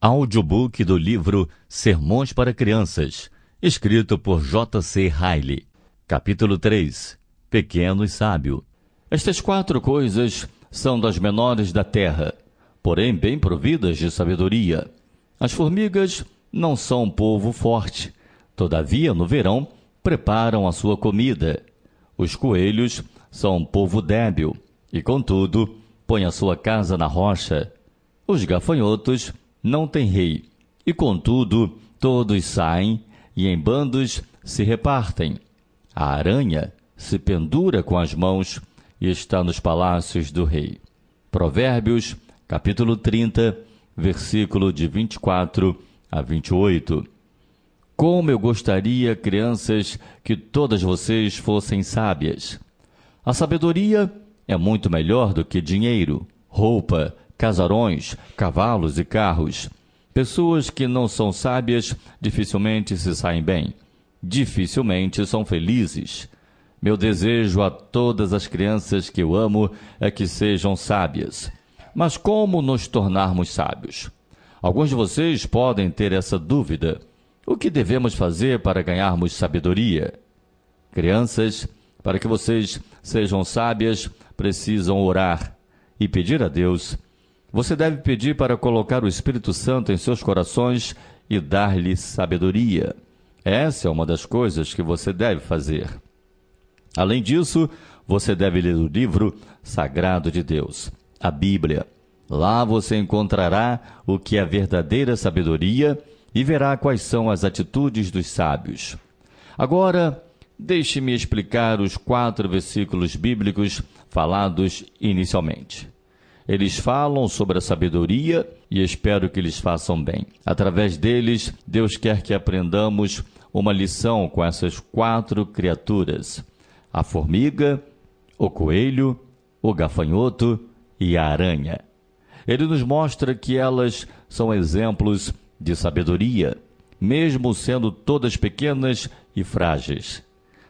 Audiobook do livro Sermões para Crianças, escrito por J.C. Riley. Capítulo 3 Pequeno e Sábio. Estas quatro coisas são das menores da terra, porém bem providas de sabedoria. As formigas não são um povo forte, todavia, no verão, preparam a sua comida. Os coelhos são um povo débil, e, contudo, põem a sua casa na rocha. Os gafanhotos não têm rei, e, contudo, todos saem e em bandos se repartem. A aranha se pendura com as mãos e está nos palácios do rei. Provérbios, capítulo 30, versículo de 24 a 28. Como eu gostaria, crianças, que todas vocês fossem sábias. A sabedoria é muito melhor do que dinheiro, roupa, casarões, cavalos e carros. Pessoas que não são sábias dificilmente se saem bem, dificilmente são felizes. Meu desejo a todas as crianças que eu amo é que sejam sábias. Mas como nos tornarmos sábios? Alguns de vocês podem ter essa dúvida. O que devemos fazer para ganharmos sabedoria? Crianças, para que vocês sejam sábias, precisam orar e pedir a Deus. Você deve pedir para colocar o Espírito Santo em seus corações e dar-lhe sabedoria. Essa é uma das coisas que você deve fazer. Além disso, você deve ler o livro sagrado de Deus, a Bíblia. Lá você encontrará o que é verdadeira sabedoria e verá quais são as atitudes dos sábios. Agora, deixe-me explicar os quatro versículos bíblicos falados inicialmente. Eles falam sobre a sabedoria e espero que eles façam bem. Através deles, Deus quer que aprendamos uma lição com essas quatro criaturas a formiga, o coelho, o gafanhoto e a aranha. Ele nos mostra que elas são exemplos de sabedoria, mesmo sendo todas pequenas e frágeis.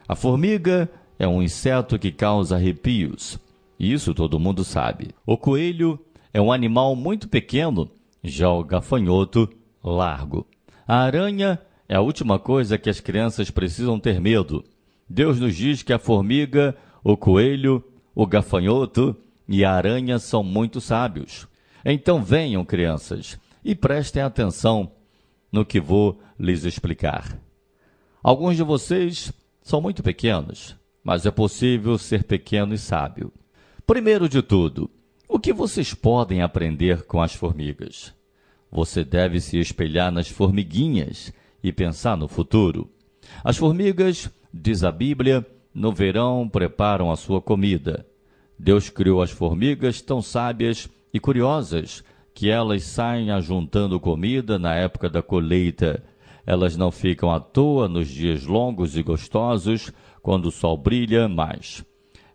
A formiga é um inseto que causa arrepios. Isso todo mundo sabe. O coelho é um animal muito pequeno, já o gafanhoto, largo. A aranha é a última coisa que as crianças precisam ter medo. Deus nos diz que a formiga, o coelho, o gafanhoto e a aranha são muito sábios. Então venham, crianças, e prestem atenção no que vou lhes explicar. Alguns de vocês são muito pequenos, mas é possível ser pequeno e sábio. Primeiro de tudo, o que vocês podem aprender com as formigas? Você deve se espelhar nas formiguinhas e pensar no futuro. As formigas diz a Bíblia, no verão preparam a sua comida. Deus criou as formigas tão sábias e curiosas que elas saem ajuntando comida na época da colheita. Elas não ficam à toa nos dias longos e gostosos, quando o sol brilha mais.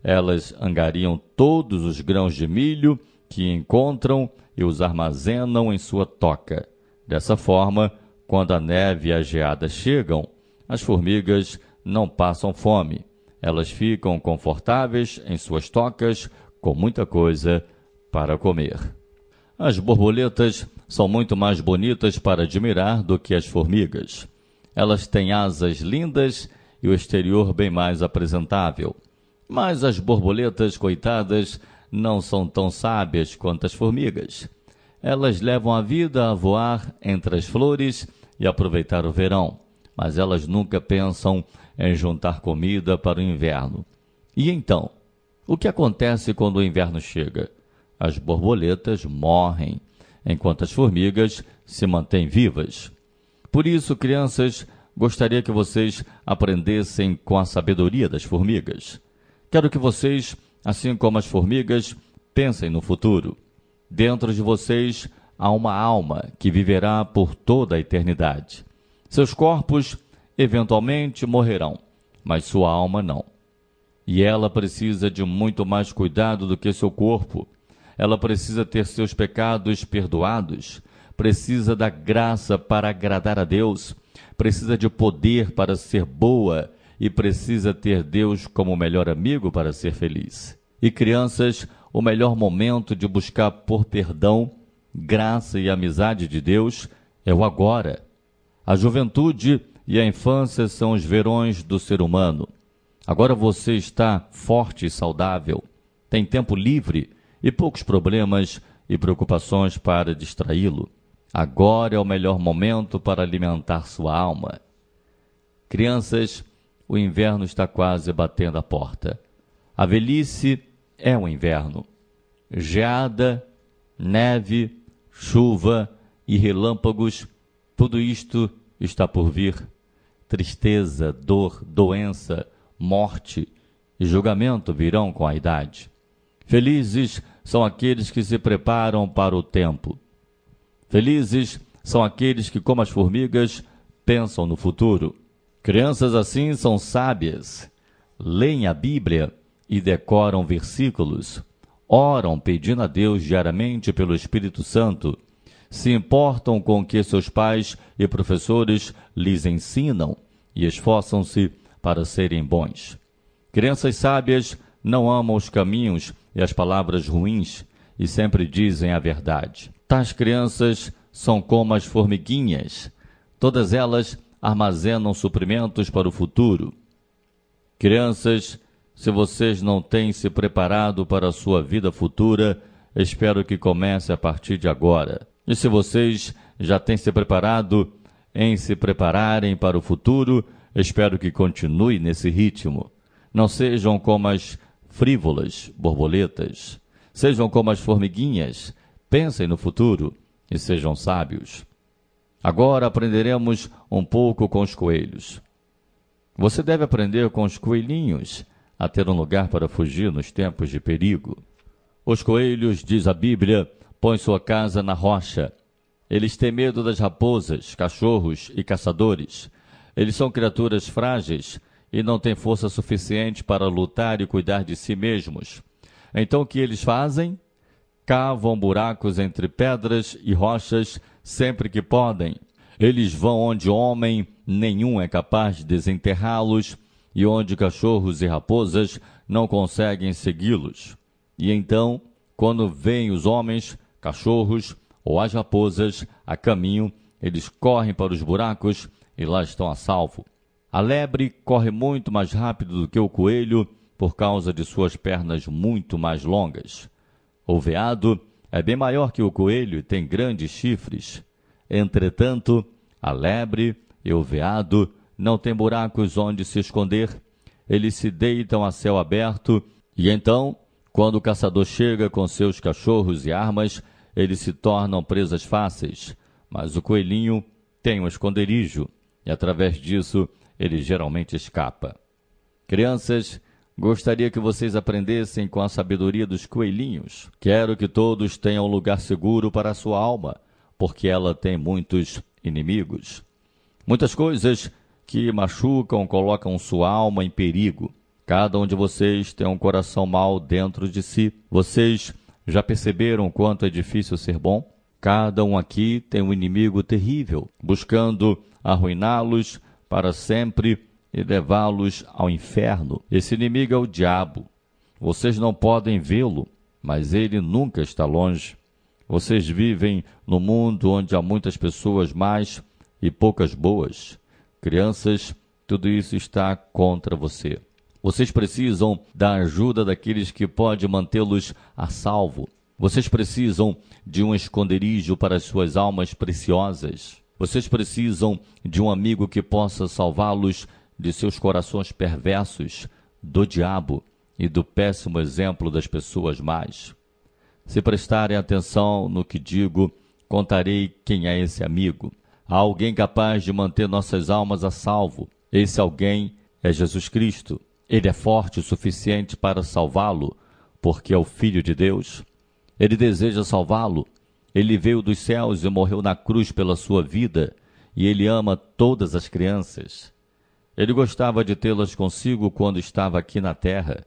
Elas angariam todos os grãos de milho que encontram e os armazenam em sua toca. Dessa forma, quando a neve e a geada chegam, as formigas não passam fome. Elas ficam confortáveis em suas tocas, com muita coisa para comer. As borboletas são muito mais bonitas para admirar do que as formigas. Elas têm asas lindas e o exterior bem mais apresentável. Mas as borboletas, coitadas, não são tão sábias quanto as formigas. Elas levam a vida a voar entre as flores e aproveitar o verão mas elas nunca pensam em juntar comida para o inverno. E então, o que acontece quando o inverno chega? As borboletas morrem, enquanto as formigas se mantêm vivas. Por isso, crianças, gostaria que vocês aprendessem com a sabedoria das formigas. Quero que vocês, assim como as formigas, pensem no futuro. Dentro de vocês há uma alma que viverá por toda a eternidade. Seus corpos eventualmente morrerão, mas sua alma não. E ela precisa de muito mais cuidado do que seu corpo. Ela precisa ter seus pecados perdoados, precisa da graça para agradar a Deus, precisa de poder para ser boa e precisa ter Deus como melhor amigo para ser feliz. E crianças, o melhor momento de buscar por perdão graça e amizade de Deus é o agora. A juventude e a infância são os verões do ser humano. Agora você está forte e saudável, tem tempo livre e poucos problemas e preocupações para distraí-lo. Agora é o melhor momento para alimentar sua alma. Crianças, o inverno está quase batendo a porta. A velhice é o inverno. Geada, neve, chuva e relâmpagos, tudo isto está por vir. Tristeza, dor, doença, morte e julgamento virão com a idade. Felizes são aqueles que se preparam para o tempo. Felizes são aqueles que, como as formigas, pensam no futuro. Crianças assim são sábias, leem a Bíblia e decoram versículos, oram pedindo a Deus diariamente pelo Espírito Santo, se importam com o que seus pais e professores lhes ensinam e esforçam-se para serem bons. Crianças sábias não amam os caminhos e as palavras ruins e sempre dizem a verdade. Tais crianças são como as formiguinhas, todas elas armazenam suprimentos para o futuro. Crianças, se vocês não têm se preparado para a sua vida futura, espero que comece a partir de agora. E se vocês já têm se preparado em se prepararem para o futuro, espero que continue nesse ritmo. Não sejam como as frívolas borboletas. Sejam como as formiguinhas. Pensem no futuro e sejam sábios. Agora aprenderemos um pouco com os coelhos. Você deve aprender com os coelhinhos a ter um lugar para fugir nos tempos de perigo. Os coelhos, diz a Bíblia, põem sua casa na rocha. Eles têm medo das raposas, cachorros e caçadores. Eles são criaturas frágeis e não têm força suficiente para lutar e cuidar de si mesmos. Então o que eles fazem? Cavam buracos entre pedras e rochas sempre que podem. Eles vão onde homem nenhum é capaz de desenterrá-los e onde cachorros e raposas não conseguem segui-los. E então, quando vêm os homens, cachorros ou as raposas a caminho, eles correm para os buracos e lá estão a salvo. A lebre corre muito mais rápido do que o coelho por causa de suas pernas muito mais longas. O veado é bem maior que o coelho e tem grandes chifres. Entretanto, a lebre e o veado não têm buracos onde se esconder. Eles se deitam a céu aberto e então, quando o caçador chega com seus cachorros e armas, eles se tornam presas fáceis. Mas o coelhinho tem um esconderijo e através disso ele geralmente escapa. Crianças, Gostaria que vocês aprendessem com a sabedoria dos coelhinhos. Quero que todos tenham lugar seguro para a sua alma, porque ela tem muitos inimigos. Muitas coisas que machucam colocam sua alma em perigo. Cada um de vocês tem um coração mau dentro de si. Vocês já perceberam quanto é difícil ser bom? Cada um aqui tem um inimigo terrível, buscando arruiná-los para sempre e levá-los ao inferno. Esse inimigo é o diabo. Vocês não podem vê-lo, mas ele nunca está longe. Vocês vivem no mundo onde há muitas pessoas más e poucas boas. Crianças, tudo isso está contra você. Vocês precisam da ajuda daqueles que podem mantê-los a salvo. Vocês precisam de um esconderijo para as suas almas preciosas. Vocês precisam de um amigo que possa salvá-los de seus corações perversos, do diabo e do péssimo exemplo das pessoas más. Se prestarem atenção no que digo, contarei quem é esse amigo. Há alguém capaz de manter nossas almas a salvo. Esse alguém é Jesus Cristo. Ele é forte o suficiente para salvá-lo, porque é o Filho de Deus. Ele deseja salvá-lo. Ele veio dos céus e morreu na cruz pela sua vida, e ele ama todas as crianças. Ele gostava de tê-las consigo quando estava aqui na terra.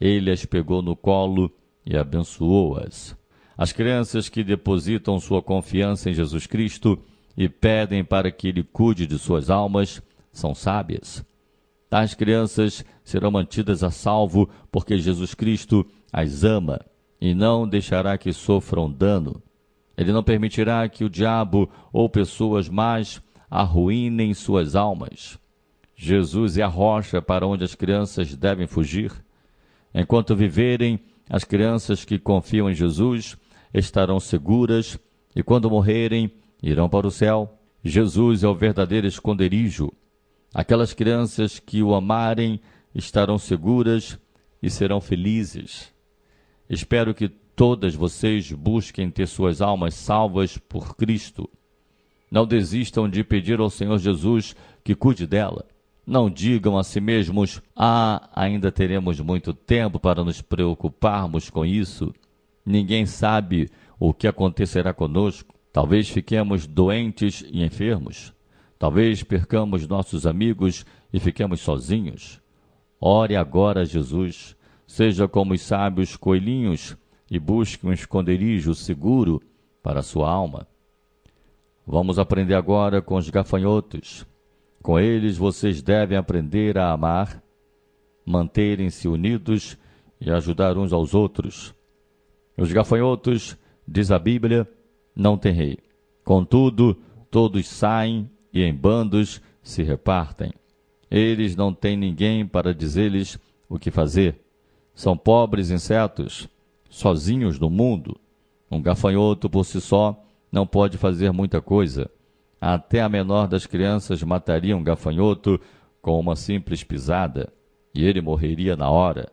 Ele as pegou no colo e abençoou-as. As crianças que depositam sua confiança em Jesus Cristo e pedem para que ele cuide de suas almas são sábias. Tais crianças serão mantidas a salvo porque Jesus Cristo as ama e não deixará que sofram dano. Ele não permitirá que o diabo ou pessoas mais arruinem suas almas. Jesus é a rocha para onde as crianças devem fugir. Enquanto viverem, as crianças que confiam em Jesus estarão seguras e, quando morrerem, irão para o céu. Jesus é o verdadeiro esconderijo. Aquelas crianças que o amarem estarão seguras e serão felizes. Espero que todas vocês busquem ter suas almas salvas por Cristo. Não desistam de pedir ao Senhor Jesus que cuide dela. Não digam a si mesmos: Ah, ainda teremos muito tempo para nos preocuparmos com isso. Ninguém sabe o que acontecerá conosco. Talvez fiquemos doentes e enfermos. Talvez percamos nossos amigos e fiquemos sozinhos. Ore agora Jesus. Seja como os sábios coelhinhos e busque um esconderijo seguro para a sua alma. Vamos aprender agora com os gafanhotos. Com eles vocês devem aprender a amar, manterem-se unidos e ajudar uns aos outros. Os gafanhotos, diz a Bíblia, não têm rei. Contudo, todos saem e em bandos se repartem. Eles não têm ninguém para dizer-lhes o que fazer. São pobres insetos, sozinhos no mundo. Um gafanhoto por si só não pode fazer muita coisa. Até a menor das crianças mataria um gafanhoto com uma simples pisada, e ele morreria na hora.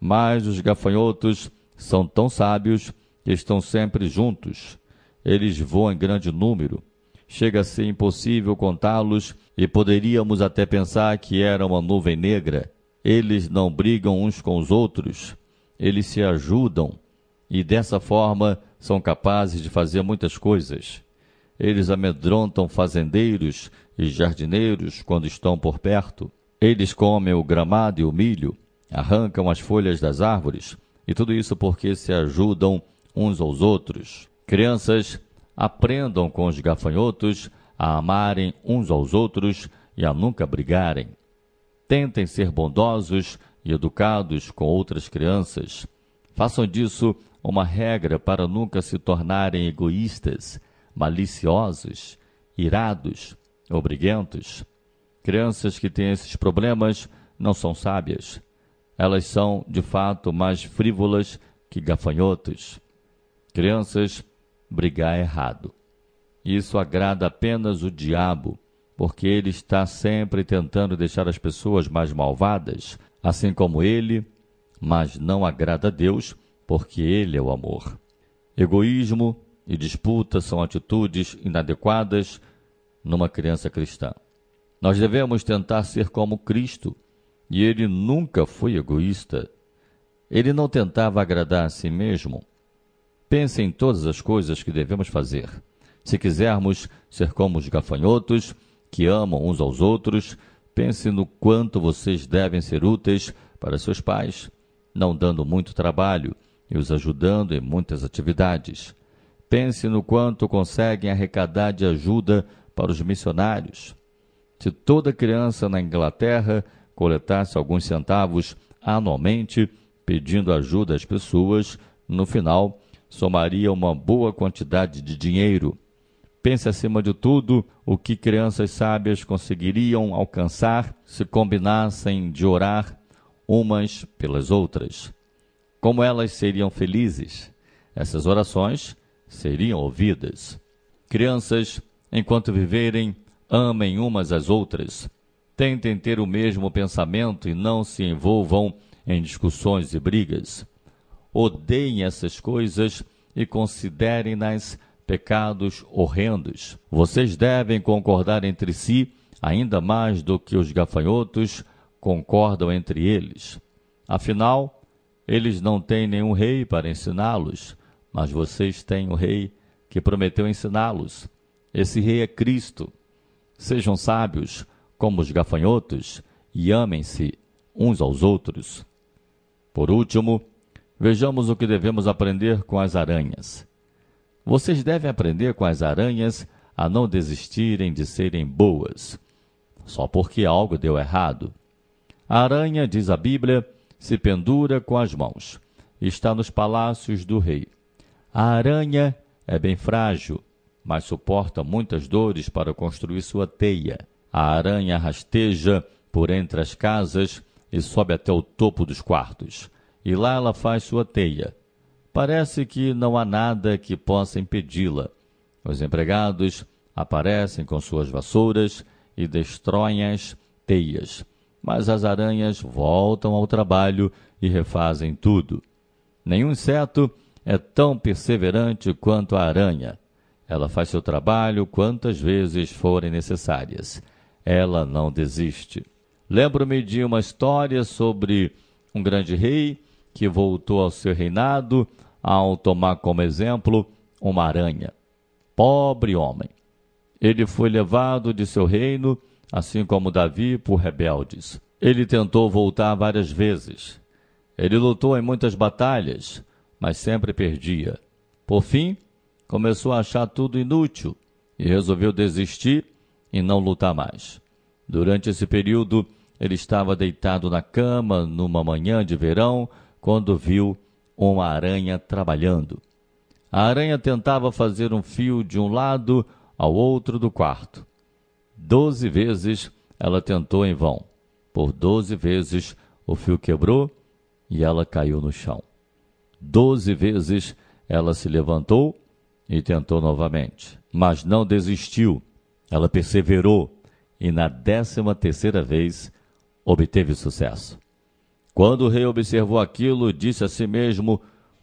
Mas os gafanhotos são tão sábios que estão sempre juntos. Eles voam em grande número. Chega a ser impossível contá-los e poderíamos até pensar que era uma nuvem negra. Eles não brigam uns com os outros, eles se ajudam e dessa forma são capazes de fazer muitas coisas. Eles amedrontam fazendeiros e jardineiros quando estão por perto. Eles comem o gramado e o milho, arrancam as folhas das árvores, e tudo isso porque se ajudam uns aos outros. Crianças, aprendam com os gafanhotos a amarem uns aos outros e a nunca brigarem. Tentem ser bondosos e educados com outras crianças. Façam disso uma regra para nunca se tornarem egoístas, maliciosos, irados ou briguentos. Crianças que têm esses problemas não são sábias. Elas são, de fato, mais frívolas que gafanhotos. Crianças, brigar é errado. Isso agrada apenas o diabo, porque ele está sempre tentando deixar as pessoas mais malvadas, assim como ele, mas não agrada a Deus, porque ele é o amor. Egoísmo e disputa são atitudes inadequadas numa criança cristã. Nós devemos tentar ser como Cristo, e ele nunca foi egoísta. Ele não tentava agradar a si mesmo. Pense em todas as coisas que devemos fazer. Se quisermos ser como os gafanhotos, que amam uns aos outros, pense no quanto vocês devem ser úteis para seus pais, não dando muito trabalho e os ajudando em muitas atividades. Pense no quanto conseguem arrecadar de ajuda para os missionários. Se toda criança na Inglaterra coletasse alguns centavos anualmente pedindo ajuda às pessoas, no final somaria uma boa quantidade de dinheiro. Pense acima de tudo o que crianças sábias conseguiriam alcançar se combinassem de orar umas pelas outras. Como elas seriam felizes? Essas orações seriam ouvidas. Crianças, enquanto viverem, amem umas às outras. Tentem ter o mesmo pensamento e não se envolvam em discussões e brigas. Odeiem essas coisas e considerem-nas pecados horrendos. Vocês devem concordar entre si ainda mais do que os gafanhotos concordam entre eles. Afinal, eles não têm nenhum rei para ensiná-los, mas vocês têm o um rei que prometeu ensiná-los. Esse rei é Cristo. Sejam sábios como os gafanhotos e amem-se uns aos outros. Por último, vejamos o que devemos aprender com as aranhas. Vocês devem aprender com as aranhas a não desistirem de serem boas, só porque algo deu errado. A aranha, diz a Bíblia, se pendura com as mãos. Está nos palácios do rei. A aranha é bem frágil, mas suporta muitas dores para construir sua teia. A aranha rasteja por entre as casas e sobe até o topo dos quartos. E lá ela faz sua teia. Parece que não há nada que possa impedi-la. Os empregados aparecem com suas vassouras e destroem as teias, mas as aranhas voltam ao trabalho e refazem tudo. Nenhum inseto é tão perseverante quanto a aranha. Ela faz seu trabalho quantas vezes forem necessárias. Ela não desiste. Lembro-me de uma história sobre um grande rei que voltou ao seu reinado ao tomar como exemplo uma aranha. Pobre homem! Ele foi levado de seu reino, assim como Davi, por rebeldes. Ele tentou voltar várias vezes. Ele lutou em muitas batalhas, mas sempre perdia. Por fim, começou a achar tudo inútil e resolveu desistir e não lutar mais. Durante esse período, ele estava deitado na cama numa manhã de verão quando viu uma aranha trabalhando. A aranha tentava fazer um fio de um lado ao outro do quarto. Doze vezes ela tentou em vão. Por doze vezes o fio quebrou e ela caiu no chão. Doze vezes ela se levantou e tentou novamente, mas não desistiu. Ela perseverou e na décima terceira vez obteve sucesso. Quando o rei observou aquilo, disse a si mesmo: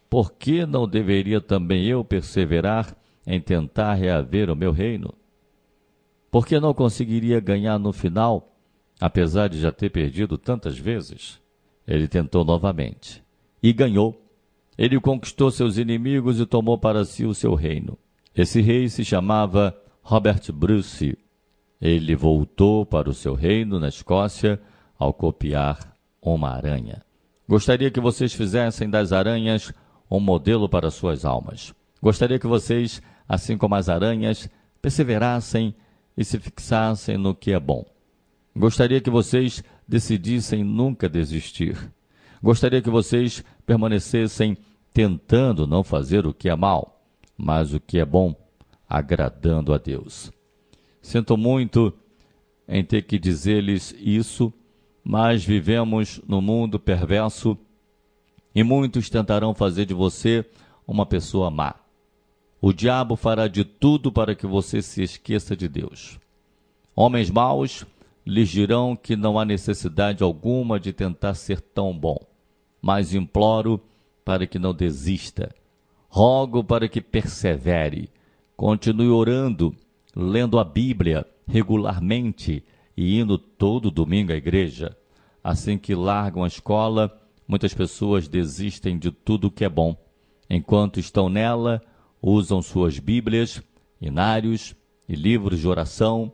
Por que não deveria também eu perseverar em tentar reaver o meu reino? Por que não conseguiria ganhar no final, apesar de já ter perdido tantas vezes? Ele tentou novamente e ganhou. Ele conquistou seus inimigos e tomou para si o seu reino. Esse rei se chamava Robert Bruce. Ele voltou para o seu reino na Escócia ao copiar uma aranha. Gostaria que vocês fizessem das aranhas um modelo para suas almas. Gostaria que vocês, assim como as aranhas, perseverassem e se fixassem no que é bom. Gostaria que vocês decidissem nunca desistir. Gostaria que vocês permanecessem tentando não fazer o que é mal, mas o que é bom, agradando a Deus. Sinto muito em ter que dizer-lhes isso, mas vivemos num mundo perverso e muitos tentarão fazer de você uma pessoa má. O diabo fará de tudo para que você se esqueça de Deus. Homens maus lhes dirão que não há necessidade alguma de tentar ser tão bom, mas imploro para que não desista. Rogo para que persevere, continue orando, lendo a Bíblia regularmente e indo todo domingo à igreja. Assim que largam a escola, muitas pessoas desistem de tudo que é bom. Enquanto estão nela, usam suas Bíblias, inários e livros de oração.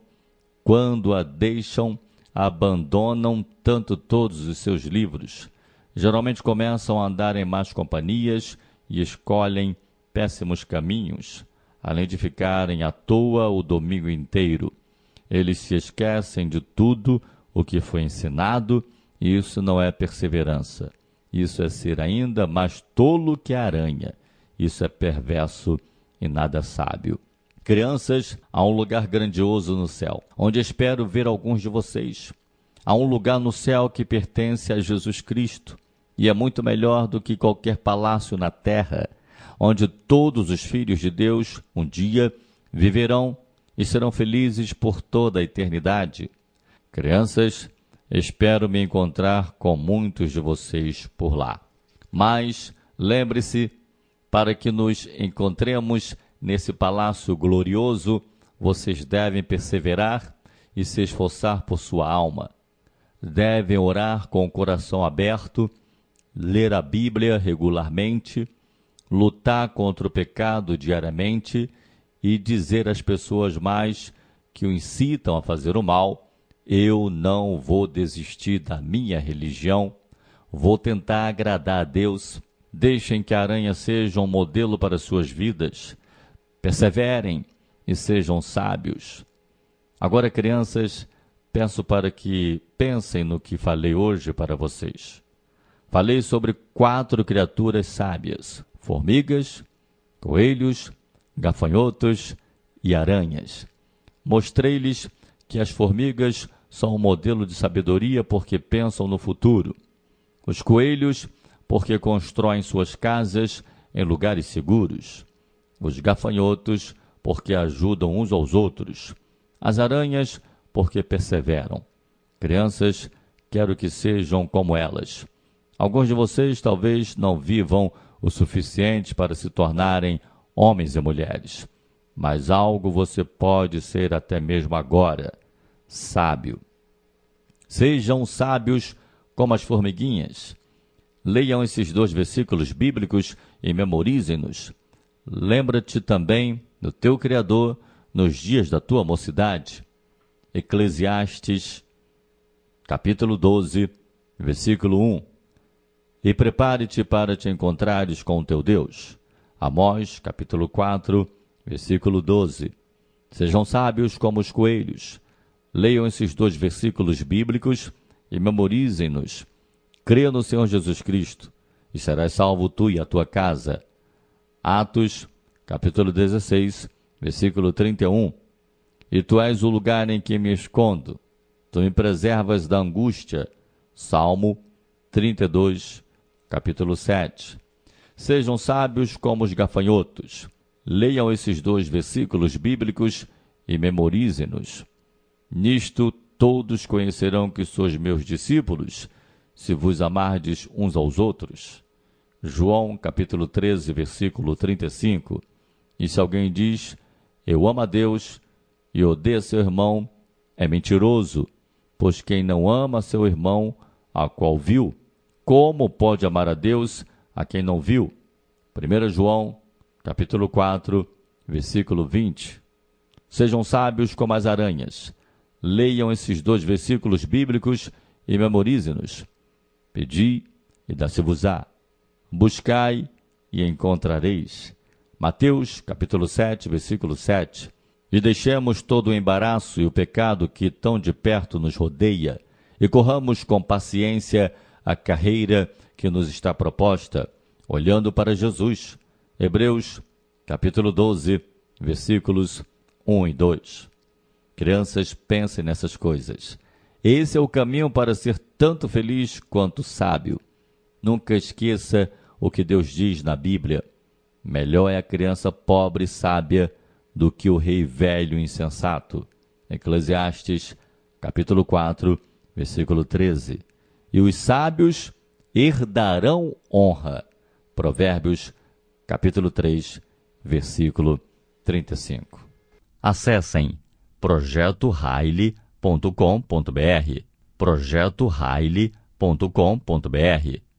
Quando a deixam, abandonam tanto todos os seus livros. Geralmente começam a andar em más companhias e escolhem péssimos caminhos, além de ficarem à toa o domingo inteiro. Eles se esquecem de tudo o que foi ensinado, e isso não é perseverança. Isso é ser ainda mais tolo que a aranha. Isso é perverso e nada sábio. Crianças, há um lugar grandioso no céu, onde espero ver alguns de vocês. Há um lugar no céu que pertence a Jesus Cristo e é muito melhor do que qualquer palácio na terra, onde todos os filhos de Deus um dia viverão e serão felizes por toda a eternidade. Crianças, espero me encontrar com muitos de vocês por lá. Mas lembre-se, para que nos encontremos nesse palácio glorioso, vocês devem perseverar e se esforçar por sua alma. Devem orar com o coração aberto, ler a Bíblia regularmente, lutar contra o pecado diariamente e dizer às pessoas mais que o incitam a fazer o mal: eu não vou desistir da minha religião, vou tentar agradar a Deus. Deixem que a aranha seja um modelo para suas vidas. Perseverem e sejam sábios. Agora, crianças, peço para que pensem no que falei hoje para vocês. Falei sobre quatro criaturas sábias: formigas, coelhos, gafanhotos e aranhas. Mostrei-lhes que as formigas são um modelo de sabedoria porque pensam no futuro. Os coelhos, porque constroem suas casas em lugares seguros. Os gafanhotos, porque ajudam uns aos outros. As aranhas, porque perseveram. Crianças, quero que sejam como elas. Alguns de vocês talvez não vivam o suficiente para se tornarem homens e mulheres, mas algo você pode ser até mesmo agora: sábio. Sejam sábios como as formiguinhas. Leiam esses dois versículos bíblicos e memorizem-nos. Lembra-te também do teu Criador nos dias da tua mocidade. Eclesiastes, capítulo 12, versículo 1. E prepare-te para te encontrares com o teu Deus. Amós, capítulo 4, versículo 12. Sejam sábios como os coelhos. Leiam esses dois versículos bíblicos e memorizem-nos. Creia no Senhor Jesus Cristo e serás salvo tu e a tua casa. Atos, capítulo 16, versículo 31. E tu és o lugar em que me escondo. Tu me preservas da angústia. Salmo 32, capítulo 7. Sejam sábios como os gafanhotos. Leiam esses dois versículos bíblicos e memorizem-nos. Nisto todos conhecerão que sois meus discípulos, se vos amardes uns aos outros. João capítulo 13, versículo 35. E se alguém diz, eu amo a Deus e odeia seu irmão, é mentiroso, pois quem não ama seu irmão, a qual viu, como pode amar a Deus a quem não viu? 1 João capítulo 4, versículo 20. Sejam sábios como as aranhas. Leiam esses dois versículos bíblicos e memorizem-nos. Pedi e dá-se-vos-á. Buscai e encontrareis. Mateus, capítulo 7, versículo 7. E deixemos todo o embaraço e o pecado que tão de perto nos rodeia, e corramos com paciência a carreira que nos está proposta, olhando para Jesus. Hebreus, capítulo 12, versículos 1 e 2. Crianças, pensem nessas coisas. Esse é o caminho para ser tanto feliz quanto sábio. Nunca esqueça o que Deus diz na Bíblia. Melhor é a criança pobre e sábia do que o rei velho insensato. Eclesiastes, capítulo 4, versículo 13. E os sábios herdarão honra. Provérbios, capítulo 3, versículo 35. Acessem projetoraile.com.br projetoraile.com.br